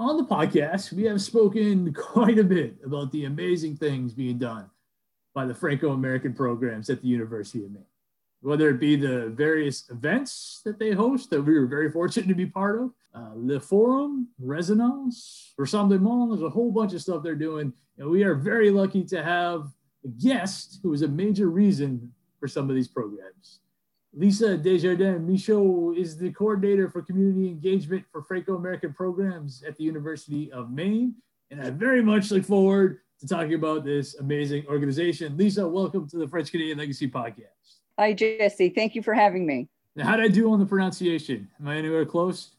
On the podcast, we have spoken quite a bit about the amazing things being done by the Franco American programs at the University of Maine. Whether it be the various events that they host that we were very fortunate to be part of, uh, Le Forum, Resonance, Rassemblement, there's a whole bunch of stuff they're doing. And we are very lucky to have a guest who is a major reason for some of these programs. Lisa Desjardins Michaud is the coordinator for community engagement for Franco American programs at the University of Maine. And I very much look forward to talking about this amazing organization. Lisa, welcome to the French Canadian Legacy Podcast. Hi, Jesse. Thank you for having me. Now, how did I do on the pronunciation? Am I anywhere close?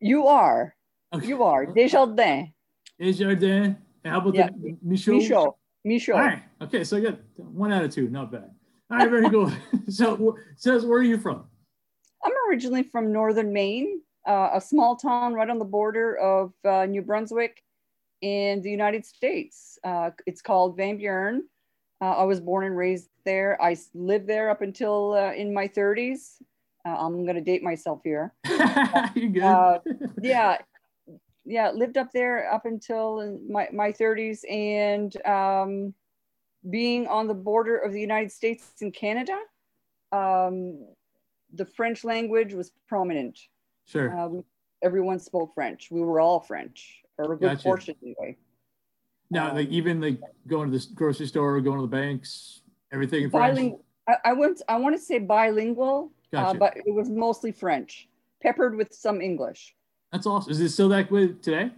You are. Okay. You are. Desjardins. Desjardins. And how about Yeah. the Michaud? Michaud. Michaud. All right. Okay. So I got one out of two. Not bad. All right. Very cool. so, says, where are you from? I'm originally from northern Maine, uh, a small town right on the border of uh, New Brunswick in the United States. Uh, it's called Van Buren. Uh, I was born and raised there. I lived there up until uh, in my 30s. Uh, I'm going to date myself here. you good? Uh, yeah yeah lived up there up until in my, my 30s and um, being on the border of the united states and canada um, the french language was prominent sure. uh, we, everyone spoke french we were all french or a good Gotcha. portion anyway now, um, like even like going to the grocery store, going to the banks, everything in French. bilingual I, I went i want to say bilingual uh, but it was mostly french peppered with some english That's awesome. Is it still that way today?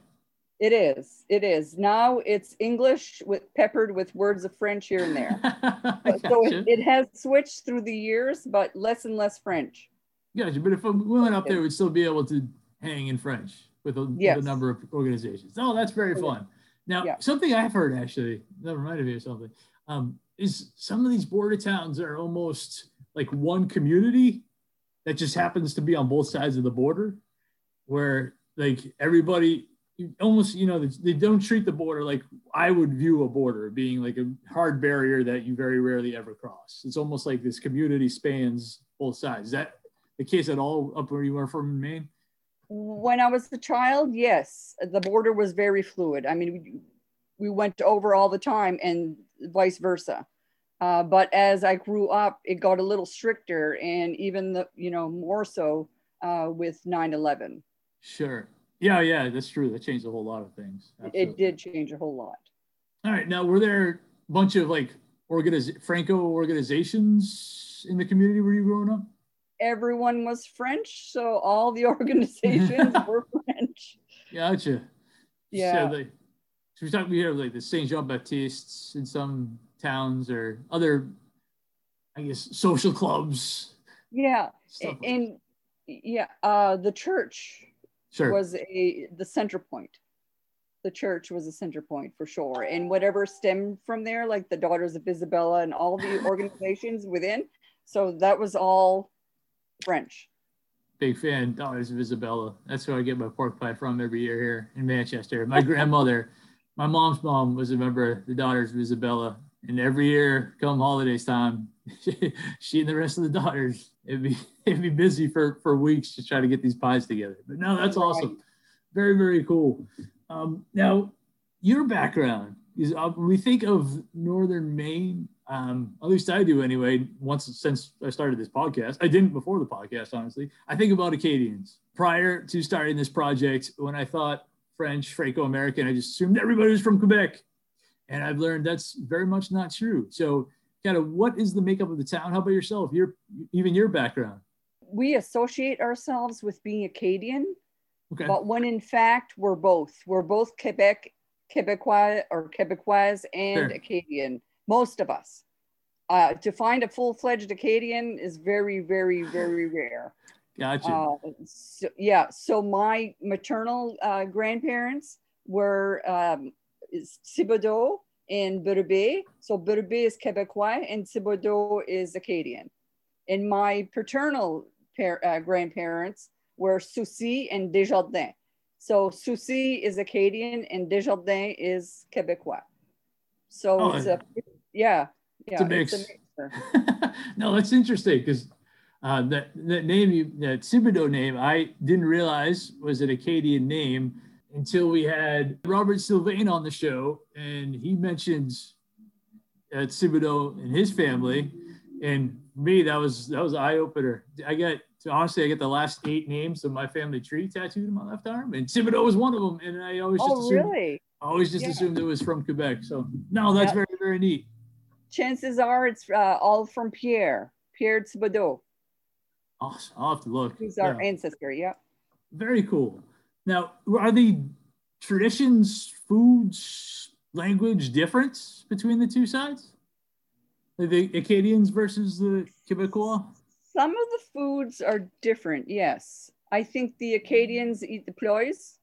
It is. It is. Now it's English with peppered with words of French here and there. So it, it has switched through the years, but less and less French. Gotcha. But if we went up there, we'd still be able to hang in French with a, with a number of organizations. Oh, that's very Oh, fun. Now, Yeah. something I've heard actually, that reminded me of something, um, is some of these border towns are almost like one community that just happens to be on both sides of the border, where like everybody almost, you know, they, don't treat the border like I would view a border being like a hard barrier that you very rarely ever cross. It's almost like this community spans both sides. Is that the case at all up where you are from in Maine? When I was a child, yes, the border was very fluid. I mean, we, we went over all the time and vice versa. Uh, but as I grew up, it got a little stricter and even the, you know, more so uh, with 9 11. Sure. Yeah, yeah, that's true. That changed a whole lot of things. It did change a whole lot. All right. Now, were there a bunch of like organiz- Franco organizations in the community where you growing up? everyone was French, so all the organizations were French. Gotcha. Yeah. So, like, so we talk we have like the Saint Jean Baptists in some towns or other, I guess, social clubs. Yeah, Stuff like and yeah, uh, the church sure. was a the center point. The church was a center point for sure, and whatever stemmed from there, like the Daughters of Isabella and all the organizations within. So that was all French. big fan, Daughters of Isabella. That's where I get my pork pie from every year here in Manchester. My grandmother, my mom's mom was a member of the Daughters of Isabella. And every year, come holidays time, she and the rest of the daughters, it'd be it'd be busy for for weeks to try to get these pies together. But no, that's awesome. Very, very cool. Um, now, your background is uh, we think of Northern Maine, um, at least I do anyway. Once since I started this podcast, I didn't before the podcast, honestly. I think about Acadians. Prior to starting this project, when I thought French, Franco American, I just assumed everybody was from Quebec, and I've learned that's very much not true. So, kind of, what is the makeup of the town? How about yourself? Your even your background. We associate ourselves with being Acadian, Okay. but when in fact we're both. We're both Quebec, Quebecois or Quebecois and Sure. Acadian. Most of us. Uh, to find a full-fledged Acadian is very, very, very rare. Gotcha. Uh, so, yeah. So my maternal uh, grandparents were um, And Berube. So Berube is Quebecois and Thibodeau is Acadian. And my paternal uh, grandparents were Soucy and Desjardins. So Soucy is Acadian and Desjardins is Quebecois. So Oh, it's a, yeah, yeah, It's a mix. mixture. no, that's interesting because uh, that that name, you, that Thibodeau name, I didn't realize was an Acadian name until we had Robert Sylvain on the show, and he mentions uh, Thibodeau and his family, and me that was that was eye opener. I got honestly, I get the last eight names of my family tree tattooed on my left arm, and Thibodeau was one of them, and I always just Oh, assumed, really? I always just Yeah. assumed it was from Quebec. So no, that's very very neat. Chances are it's uh, all from Pierre, Pierre Thibodeau, Awesome. I'll have to look. who's our Yeah. ancestor. Yeah. Very cool. Now, are the traditions, foods, language difference between the two sides? The Acadians versus the Quebecois? Some of the foods are different, yes. I think the Acadians eat the ployes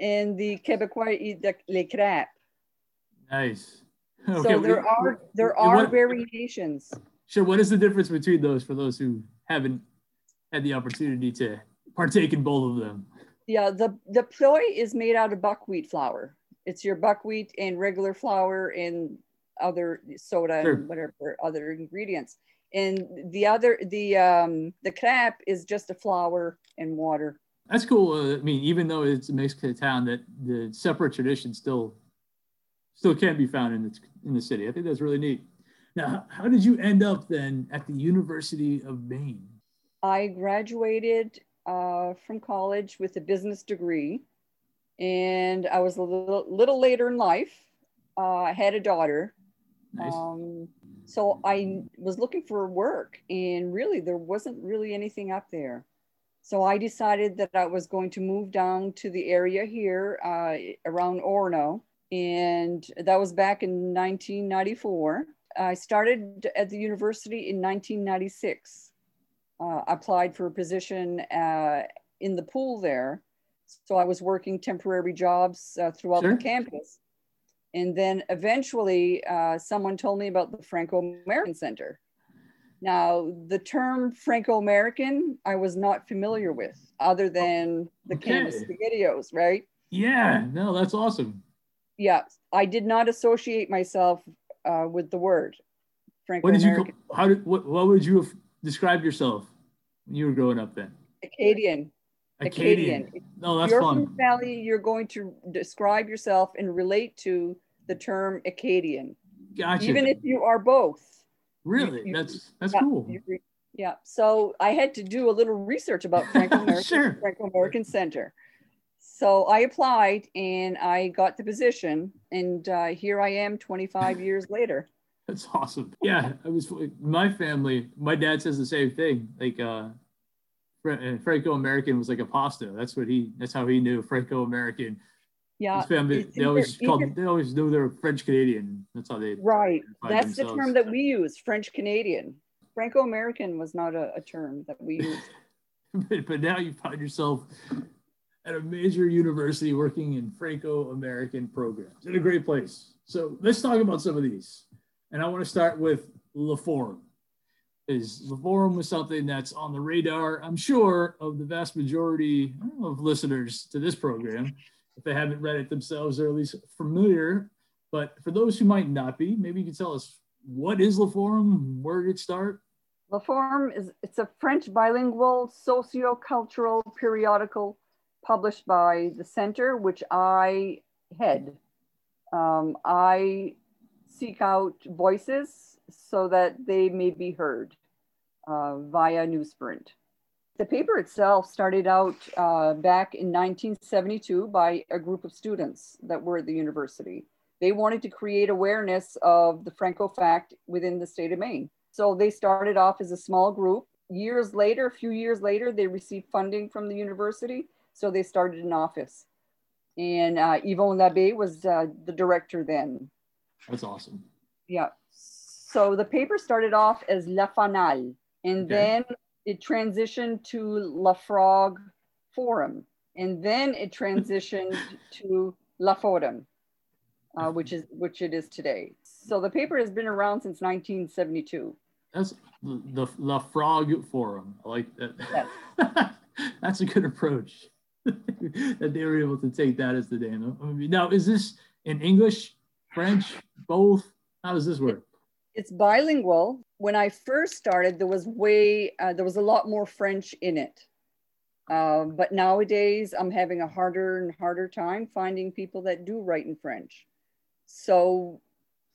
and the Quebecois eat the, les crêpes. Nice. so there are there are what- variations. Sure. What is the difference between those for those who haven't had the opportunity to partake in both of them? Yeah, the, the ploye is made out of buckwheat flour. It's your buckwheat and regular flour and other soda Sure. and whatever other ingredients. And the other the um the crêpe is just a flour and water. That's cool. Uh, I mean, even though it's a Mexican town, that the separate tradition still still can be found in the in the city. I think that's really neat. Now, how did you end up then at the University of Maine? I graduated uh, from college with a business degree, and I was a little, little later in life. Uh, I had a daughter, Nice. um, so I was looking for work, and really there wasn't really anything up there. So I decided that I was going to move down to the area here uh, around Orono, and that was back in 1994. I started at the university in 1996 uh, applied for a position uh, in the pool there. So I was working temporary jobs uh, throughout Sure. the campus. And then eventually, uh, someone told me about the Franco American Center. Now, the term Franco American, I was not familiar with, other than the Canvas Okay. SpaghettiOs, right? Yeah, no, that's awesome. Yeah, I did not associate myself uh, with the word Franco-American. What did you? How did? What, what would you have described yourself when you were growing up then? Acadian. Acadian. Acadian. No, that's you're fun. from Valley, you're going to describe yourself and relate to the term Acadian, Gotcha. even if you are both. really, you- that's that's Yeah, cool. you- Yeah. So I had to do a little research about Franco American Sure. Franco American Center. So I applied and I got the position, and uh, here I am, 25 years later. That's awesome. Yeah, I was my family. My dad says the same thing. Like uh, Franco American was like a pasta. That's what he. That's how he knew Franco American. Yeah. His family. They always inter- called. They always knew they were French Canadian. That's how they. Right. That's the term that we use, French Canadian. Franco American was not a, a term that we used. but, but now you find yourself at a major university working in Franco American programs in a great place. So let's talk about some of these. And I want to start with La Forum. Is La Forum was something that's on the radar, I'm sure, of the vast majority of listeners to this program. If they haven't read it themselves, they're at least familiar. But for those who might not be, maybe you can tell us what is La Forum, where did it start? La Forme is it's a French bilingual socio-cultural periodical published by the center, which I head. Um, I seek out voices so that they may be heard uh, via newsprint. The paper itself started out uh, back in 1972 by a group of students that were at the university. They wanted to create awareness of the Franco fact within the state of Maine. So they started off as a small group. Years later, a few years later, they received funding from the university. So they started an office. And uh, Yvon Labbé was uh, the director then. That's awesome. Yeah. So the paper started off as La Fanale, and Okay. then it transitioned to La Frog Forum, and then it transitioned to La Forum. uh, which is which it is today. So the paper has been around since 1972. That's the, the La Frog Forum. I like that. Yes. That's a good approach. that they were able to take that as the name. Now, is this in English, French, both? How does this work? It's bilingual. When I first started, there was way uh, there was a lot more French in it. Uh, but nowadays, I'm having a harder and harder time finding people that do write in French. So,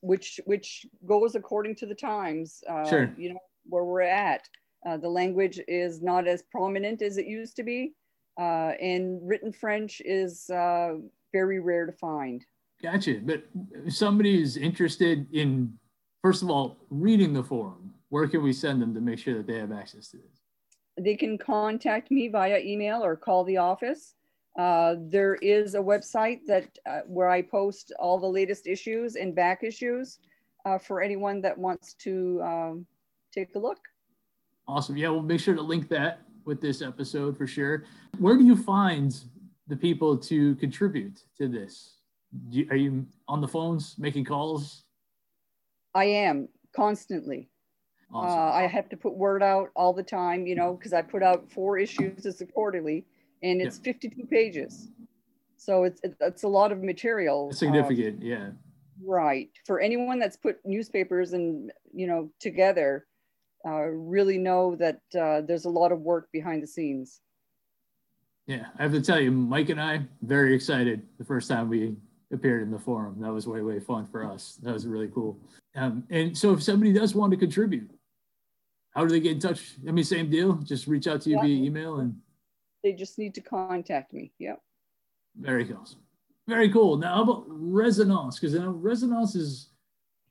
which which goes according to the times. Uh, sure. You know where we're at. Uh, the language is not as prominent as it used to be, uh, and written French is uh, very rare to find. Gotcha. But if somebody is interested in, first of all, reading the forum, where can we send them to make sure that they have access to this? They can contact me via email or call the office. Uh, there is a website that uh, where I post all the latest issues and back issues uh, for anyone that wants to um, take a look. Awesome. Yeah, we'll make sure to link that with this episode for sure. Where do you find the people to contribute to this? You, are you on the phones making calls? I am constantly. Awesome. Uh, I have to put word out all the time, you know, because I put out four issues as a quarterly, and it's yeah. 52 pages. So it's it's a lot of material. significant, yeah. Right. For anyone that's put newspapers and you know together, uh, really know that uh, there's a lot of work behind the scenes. Yeah, I have to tell you, Mike and I very excited the first time we appeared in the forum. That was way way fun for us. That was really cool. Um, and so, if somebody does want to contribute, how do they get in touch? I mean, same deal. Just reach out to you yeah. via email, and they just need to contact me. Yep. Very cool. Very cool. Now, how about resonance? Because you know, resonance is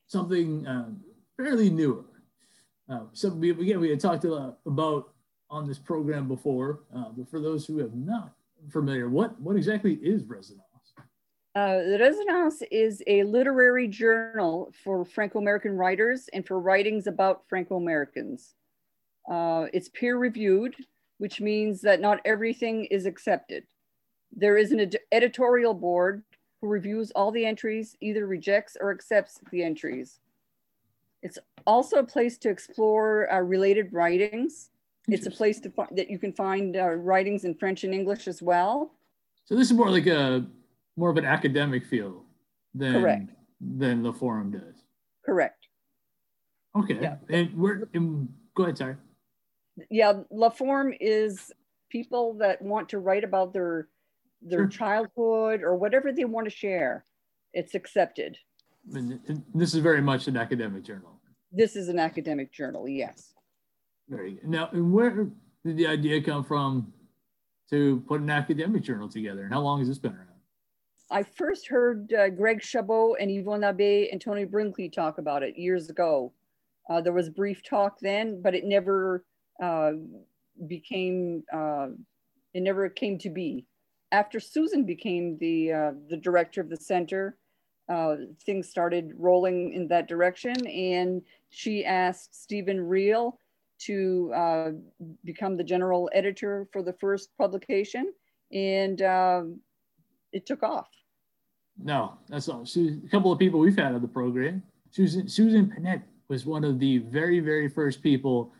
something uh, fairly newer. Uh, so we, again, we had talked about on this program before, uh, but for those who have not familiar, what what exactly is resonance? Uh, the Resonance is a literary journal for Franco-American writers and for writings about Franco-Americans. Uh, it's peer-reviewed, which means that not everything is accepted. There is an ed editorial board who reviews all the entries, either rejects or accepts the entries. It's also a place to explore uh, related writings. It's a place to that you can find uh, writings in French and English as well. So this is more like a more of an academic feel than Correct. than the forum does. Correct. Okay. Yeah. And we're and go ahead, sorry. Yeah, La Forum is people that want to write about their their sure. childhood or whatever they want to share. It's accepted. And this is very much an academic journal. This is an academic journal, yes. Very good. Now, where did the idea come from to put an academic journal together? And how long has this been around? I first heard uh, Greg Chabot and Yvon Labbé and Tony Brinkley talk about it years ago. Uh, there was brief talk then, but it never uh, became, uh, it never came to be. After Susan became the, uh, the director of the center, uh, things started rolling in that direction and she asked Steven Riel to become the general editor for the first publication and it took off. No, that's all. She, a couple of people we've had on the program. Susan Susan Pinette was one of the very very first people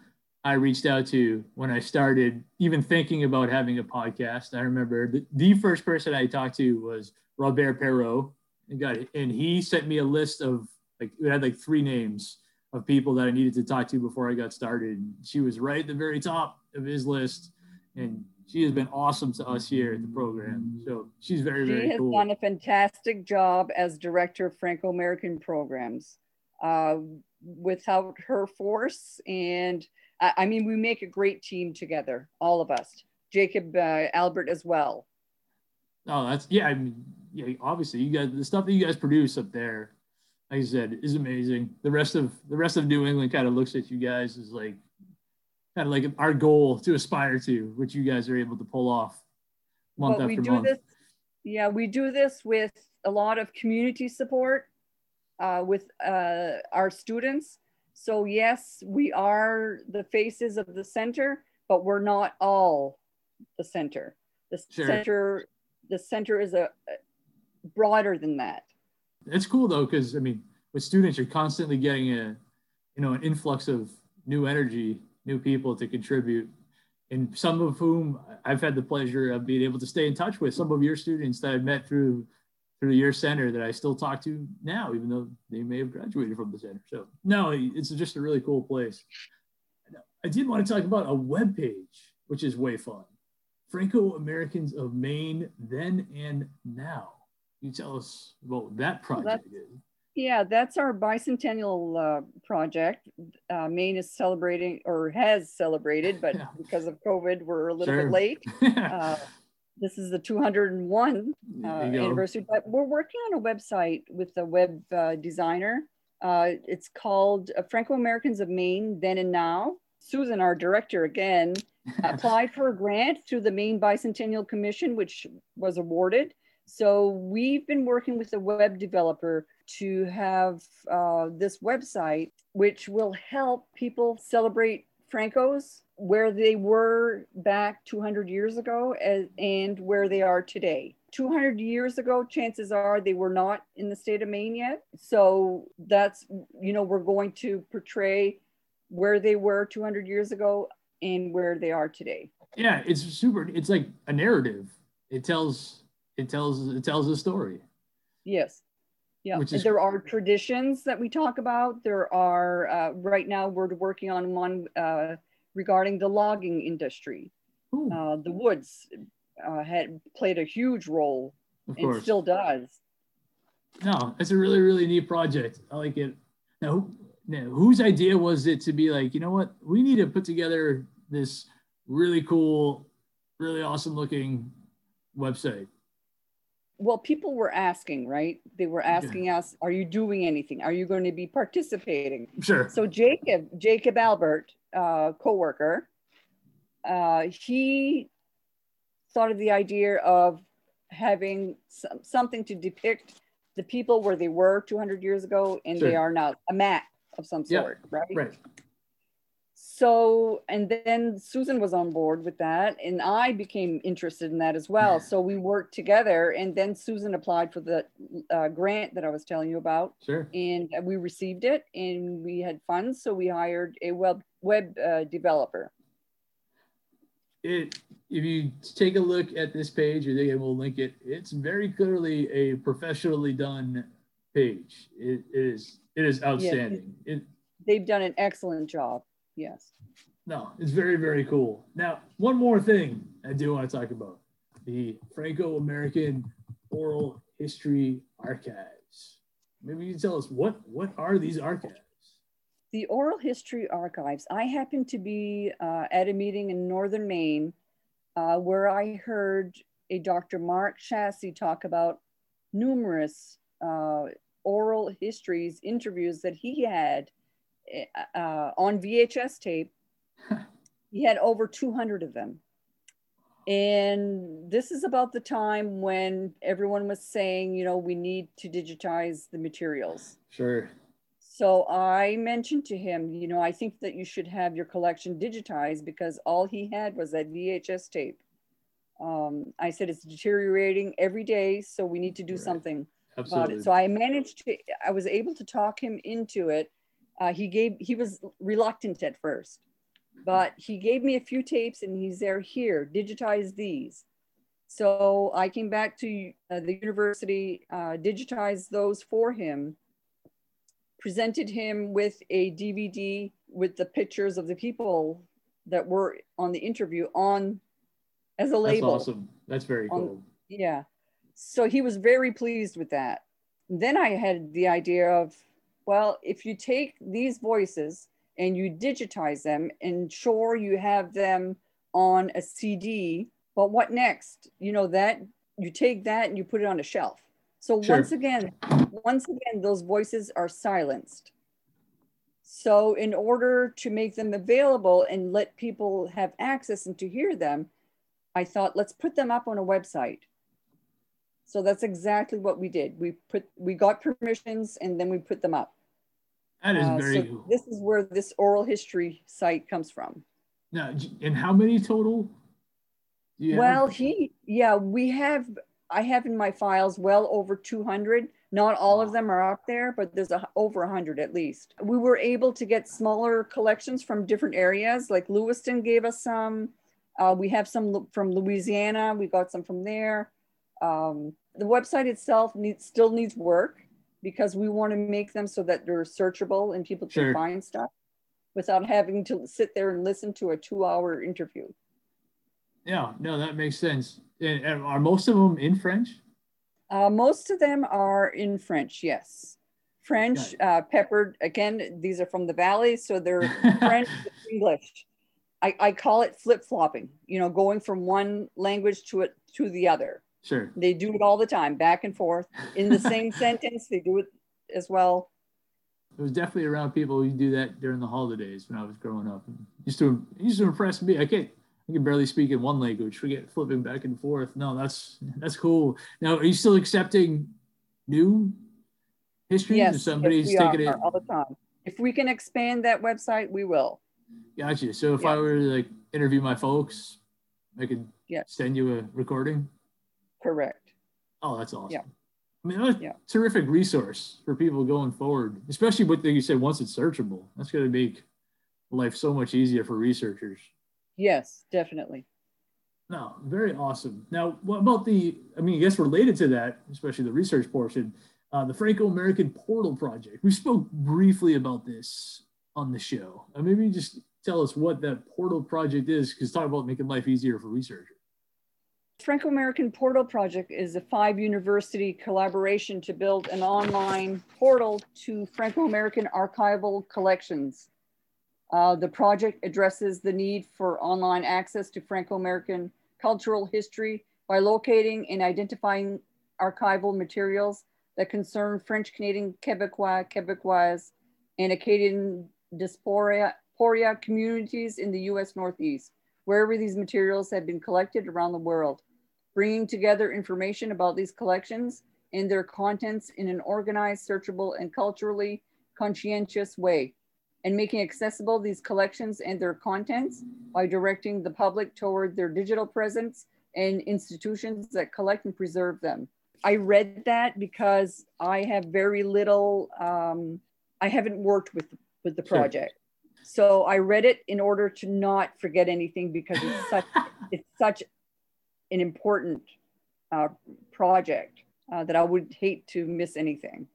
I reached out to when I started even thinking about having a podcast. I remember the, the first person I talked to was Robert Perreault, and got and he sent me a list of like it had like three names of people that I needed to talk to before I got started. She was right at the very top of his list, and she has been awesome to us here at the program. So she's very, she very cool. She has done a fantastic job as director of Franco American programs. Uh, without her force, and I, I, mean, we make a great team together, all of us. Jacob uh, Albert as well. Oh, that's yeah. I mean, yeah. Obviously, you guys, the stuff that you guys produce up there, like I said, is amazing. The rest of the rest of New England kind of looks at you guys as like kind of like our goal to aspire to, which you guys are able to pull off month after month. This, yeah, we do this with a lot of community support uh, with uh, our students. So yes, we are the faces of the center, but we're not all the center. The sure. center, the center is a broader than that. it's cool though because I mean, with students, you're constantly getting a, you know, an influx of new energy, new people to contribute, and some of whom I've had the pleasure of being able to stay in touch with. Some of your students that I've met through through your center that I still talk to now, even though they may have graduated from the center. So no, it's just a really cool place. I did want to talk about a web page, which is way fun. Franco Americans of Maine, then and now. Can you tell us about that project is? Yeah, that's our bicentennial uh, project. Uh, Maine is celebrating or has celebrated, but yeah. because of COVID, we're a little sure. bit late. uh, this is the 201 uh, anniversary, but we're working on a website with a web uh, designer. Uh, it's called Franco Americans of Maine, Then and Now. Susan, our director, again, applied for a grant through the Maine Bicentennial Commission, which was awarded. So we've been working with a web developer to have uh, this website, which will help people celebrate Franco's where they were back 200 years ago as, and where they are today. 200 years ago, chances are they were not in the state of Maine yet. So that's, you know, we're going to portray where they were 200 years ago and where they are today. Yeah, it's super. It's like a narrative. It tells it tells it tells a story. Yes. Yeah. Is- there are traditions that we talk about. There are uh, right now we're working on one uh, regarding the logging industry. Uh, the woods uh, had played a huge role and still does. No, it's a really really neat project. I like it. Now, now, whose idea was it to be like, you know what, we need to put together this really cool, really awesome looking website? Well, people were asking, right? They were asking yeah. us, are you doing anything? Are you going to be participating? Sure. So Jacob, Jacob Albert, uh, co-worker, uh, he thought of the idea of having some, something to depict the people where they were 200 years ago and sure. they are now, a map of some sort, yeah, right? Right. So, and then Susan was on board with that, and I became interested in that as well. So we worked together, and then Susan applied for the uh, grant that I was telling you about. Sure. And we received it, and we had funds, so we hired a web web uh, developer. It, if you take a look at this page, or they will link it. It's very clearly a professionally done page. It is it is outstanding. Yeah, it, they've done an excellent job. Yes. No, it's very, very cool. Now, one more thing I do want to talk about the Franco American Oral History Archives. Maybe you can tell us what, what are these archives? The Oral History Archives. I happened to be uh, at a meeting in Northern Maine uh, where I heard a Dr. Mark Chassie talk about numerous uh, oral histories, interviews that he had uh, on VHS tape. he had over 200 of them. And this is about the time when everyone was saying, you know, we need to digitize the materials. Sure. So I mentioned to him, you know, I think that you should have your collection digitized because all he had was that VHS tape. Um, I said it's deteriorating every day, so we need to do right. something. Absolutely. about it. So I managed to, I was able to talk him into it. Uh, he gave, he was reluctant at first, but he gave me a few tapes and he's there, here, digitize these. So I came back to uh, the university, uh, digitized those for him, presented him with a DVD with the pictures of the people that were on the interview on as a label. That's awesome. That's very cool. Yeah. So he was very pleased with that. Then I had the idea of, well, if you take these voices and you digitize them ensure you have them on a CD, but what next? You know, that you take that and you put it on a shelf. So sure. once again, once again, those voices are silenced. So in order to make them available and let people have access and to hear them, I thought, let's put them up on a website. So that's exactly what we did. We put we got permissions and then we put them up. That is uh, very so cool. This is where this oral history site comes from. Now, and how many total? well, he yeah, we have I have in my files well over 200, Not all of them are up there, but there's a, over 100 at least. We were able to get smaller collections from different areas, like Lewiston gave us some. Uh, we have some from Louisiana. We got some from there. Um, the website itself needs, still needs work because we want to make them so that they're searchable and people can Sure. find stuff without having to sit there and listen to a two hour interview. Yeah, no, that makes sense. And, and are most of them in French? Uh, most of them are in French, yes. French, uh, peppered, again, these are from the valley, so they're French English. I, I call it flip flopping, you know, going from one language to it to the other. Sure. They do it all the time, back and forth. In the same sentence, they do it as well. It was definitely around people who do that during the holidays when I was growing up. Used to it used to impress me. I can't I can barely speak in one language. Forget flipping back and forth. No, that's that's cool. Now, are you still accepting new history? Yes, somebody's yes, taking it. all the time. If we can expand that website, we will. Gotcha. So if I were to like interview my folks, I could Yeah. send you a recording. Correct. Oh, that's awesome. Yeah. I mean, that's a Yeah. terrific resource for people going forward, especially with like you said, once it's searchable, that's going to make life so much easier for researchers. Yes, definitely. No, very awesome. Now, what about the, I mean, I guess related to that, especially the research portion, uh, the Franco-American Portal Project. We spoke briefly about this on the show. Uh, maybe just tell us what that Portal Project is, because talk about making life easier for researchers. Franco American Portal Project is a five university collaboration to build an online portal to Franco American archival collections. Uh, the project addresses the need for online access to Franco American cultural history by locating and identifying archival materials that concern French Canadian Quebecois, Quebecois, and Acadian diaspora communities in the US Northeast, wherever these materials have been collected around the world bringing together information about these collections and their contents in an organized, searchable, and culturally conscientious way, and making accessible these collections and their contents by directing the public toward their digital presence and institutions that collect and preserve them. I read that because I have very little, um, I haven't worked with, with the Sure. project. So I read it in order to not forget anything because it's such, it's such an important uh, project uh, that I would hate to miss anything.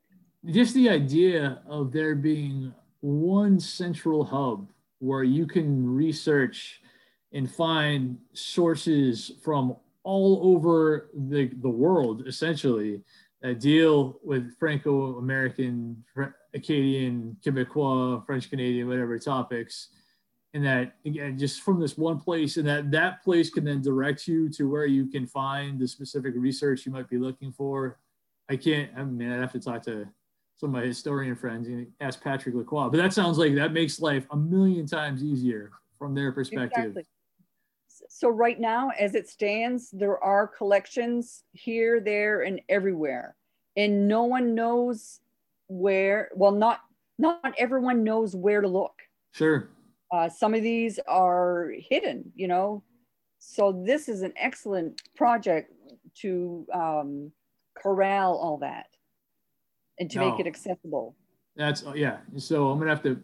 just the idea of there being one central hub where you can research and find sources from all over the, the world essentially that deal with franco-american acadian quebecois french canadian whatever topics and that again just from this one place and that that place can then direct you to where you can find the specific research you might be looking for i can't i mean i'd have to talk to some of my historian friends and ask patrick lacroix but that sounds like that makes life a million times easier from their perspective Exactly. So right now, as it stands, there are collections here, there, and everywhere, and no one knows where. Well, not not everyone knows where to look. sure Uh, some of these are hidden, you know. So this is an excellent project to um, corral all that and to make it accessible. That's oh, yeah. So I'm gonna have to.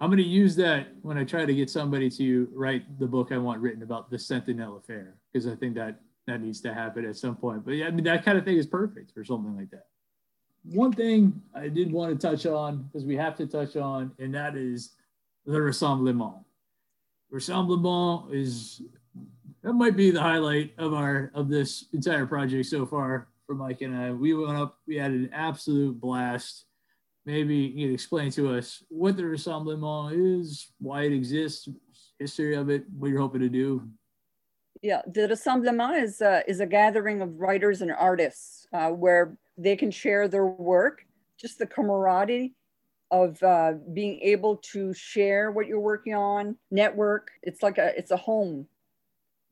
I'm gonna use that when I try to get somebody to write the book I want written about the Sentinelle affair because I think that that needs to happen at some point. But yeah, I mean that kind of thing is perfect for something like that. One thing I did want to touch on because we have to touch on, and that is the Rassemblement. Rassemblement is that might be the highlight of our of this entire project so far for Mike and I. We went up, we had an absolute blast maybe you can explain to us what the Rassemblement is, why it exists, history of it, what you're hoping to do. Yeah, the Rassemblement is a, is a gathering of writers and artists uh, where they can share their work, just the camaraderie of uh, being able to share what you're working on, network. It's like a, it's a home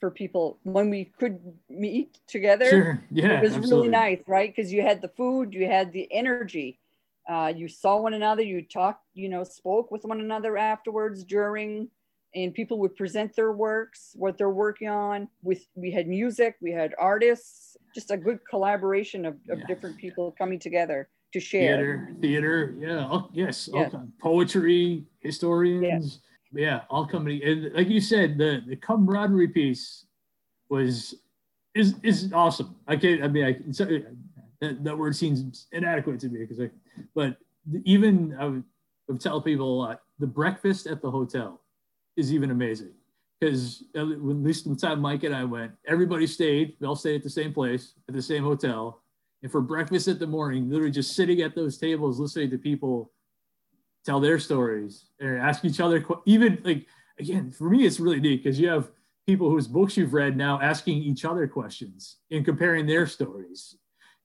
for people. When we could meet together, Sure. Yeah. it was absolutely. really nice, right? Because you had the food, you had the energy. Uh, you saw one another, you talked, you know, spoke with one another afterwards, during, and people would present their works, what they're working on. With we had music, we had artists, just a good collaboration of, of Yeah. different people coming together to share. theater, theater, yeah, all, yes, all Yeah. kind- poetry, historians, yeah. all coming. And like you said, the the camaraderie piece was is is awesome. I can't. I mean, I that, that word seems inadequate to me because I, but even I would, I would tell people a lot. The breakfast at the hotel is even amazing because at least the time Mike and I went, everybody stayed. We all stayed at the same place at the same hotel. And for breakfast at the morning, literally just sitting at those tables, listening to people tell their stories and ask each other, even like, again, for me, it's really neat because you have people whose books you've read now asking each other questions and comparing their stories.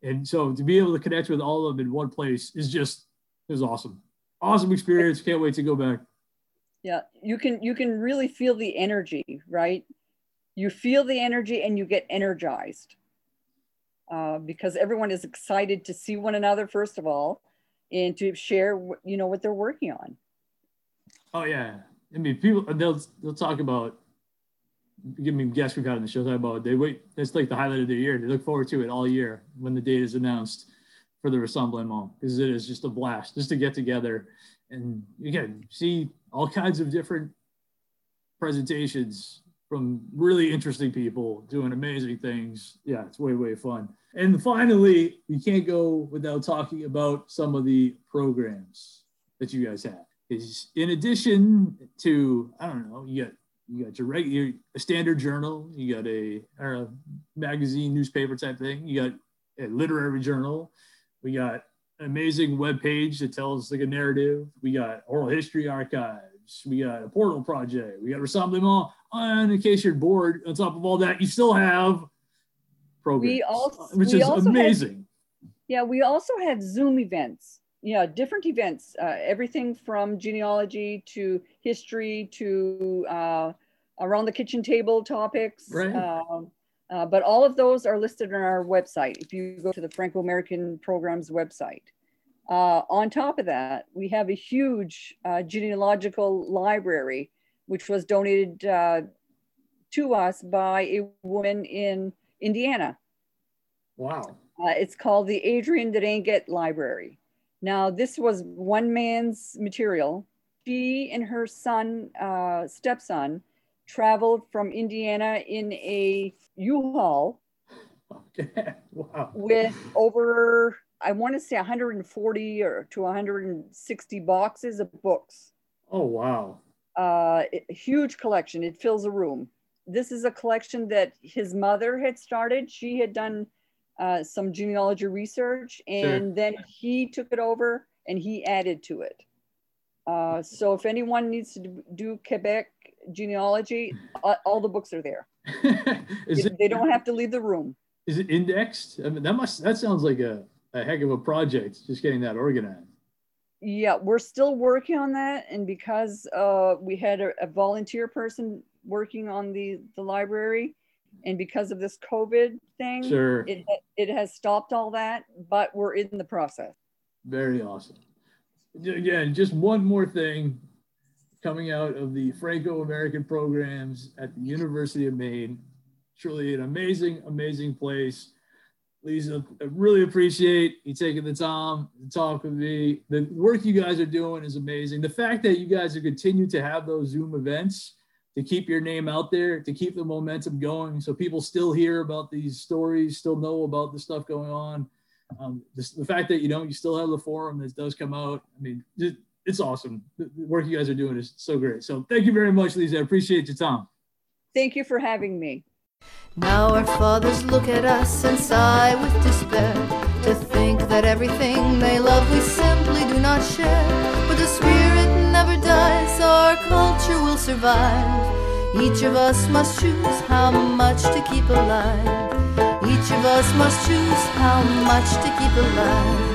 And so to be able to connect with all of them in one place is just, is awesome. Awesome experience. Can't wait to go back. Yeah, you can you can really feel the energy, right? You feel the energy and you get energized uh, because everyone is excited to see one another first of all, and to share you know what they're working on. Oh yeah, I mean, people they'll they'll talk about. Give me guests we've had on the show talk about they wait. That's like the highlight of the year. They look forward to it all year when the date is announced for the Rassemblement because it is just a blast just to get together and again see all kinds of different presentations from really interesting people doing amazing things. Yeah, it's way way fun. And finally, we can't go without talking about some of the programs that you guys have is in addition to I don't know, you got you got your regular a standard journal, you got a or a magazine newspaper type thing, you got a literary journal, we got an amazing web page that tells like a narrative, we got oral history archives, we got a portal project, we got Rassemblement, and in case you're bored, on top of all that, you still have programs, We also- which we is also amazing. Yeah, we also have Zoom events. Yeah, different events. Uh, everything from genealogy to history to uh, around the kitchen table topics. Right. Um, uh, but all of those are listed on our website. If you go to the Franco American Programs website. Uh, on top of that, we have a huge uh, genealogical library, which was donated uh, to us by a woman in Indiana. Wow. Uh, it's called the Adrian Deranget Library. Now, this was one man's material. She and her son, uh, stepson, traveled from Indiana in a U-Haul Okay. Wow. with over, I want to say 140 or to 160 boxes of books. Oh wow. Uh, a huge collection. It fills a room. This is a collection that his mother had started. She had done uh, some genealogy research, and then he took it over and he added to it. Uh, so if anyone needs to do- Quebec genealogy, uh, all the books are there. They- it they don't have to leave the room. is it indexed? I mean, that must that sounds like a, a heck of a project. Just getting that organized. Yeah, we're still working on that, and because uh, we had a, a volunteer person working on the the library, and because of this COVID thing, Sure. it it has stopped all that, but we're in the process. Very awesome. Again, just one more thing coming out of the Franco American programs at the University of Maine. Truly an amazing, amazing place. Lisa, I really appreciate you taking the time to talk with me. The work you guys are doing is amazing. The fact that you guys are continuing to have those Zoom events to keep your name out there, to keep the momentum going, so people still hear about these stories, still know about the stuff going on. Um, this, the fact that you know you still have the forum that does come out. I mean, it, it's awesome. The, the work you guys are doing is so great. So thank you very much, Lisa. I appreciate your time. Thank you for having me. Now our fathers look at us and sigh with despair to think that everything they love we simply do not share. But the spirit never dies, our culture will survive. Each of us must choose how much to keep alive. Each of us must choose how much to keep alive.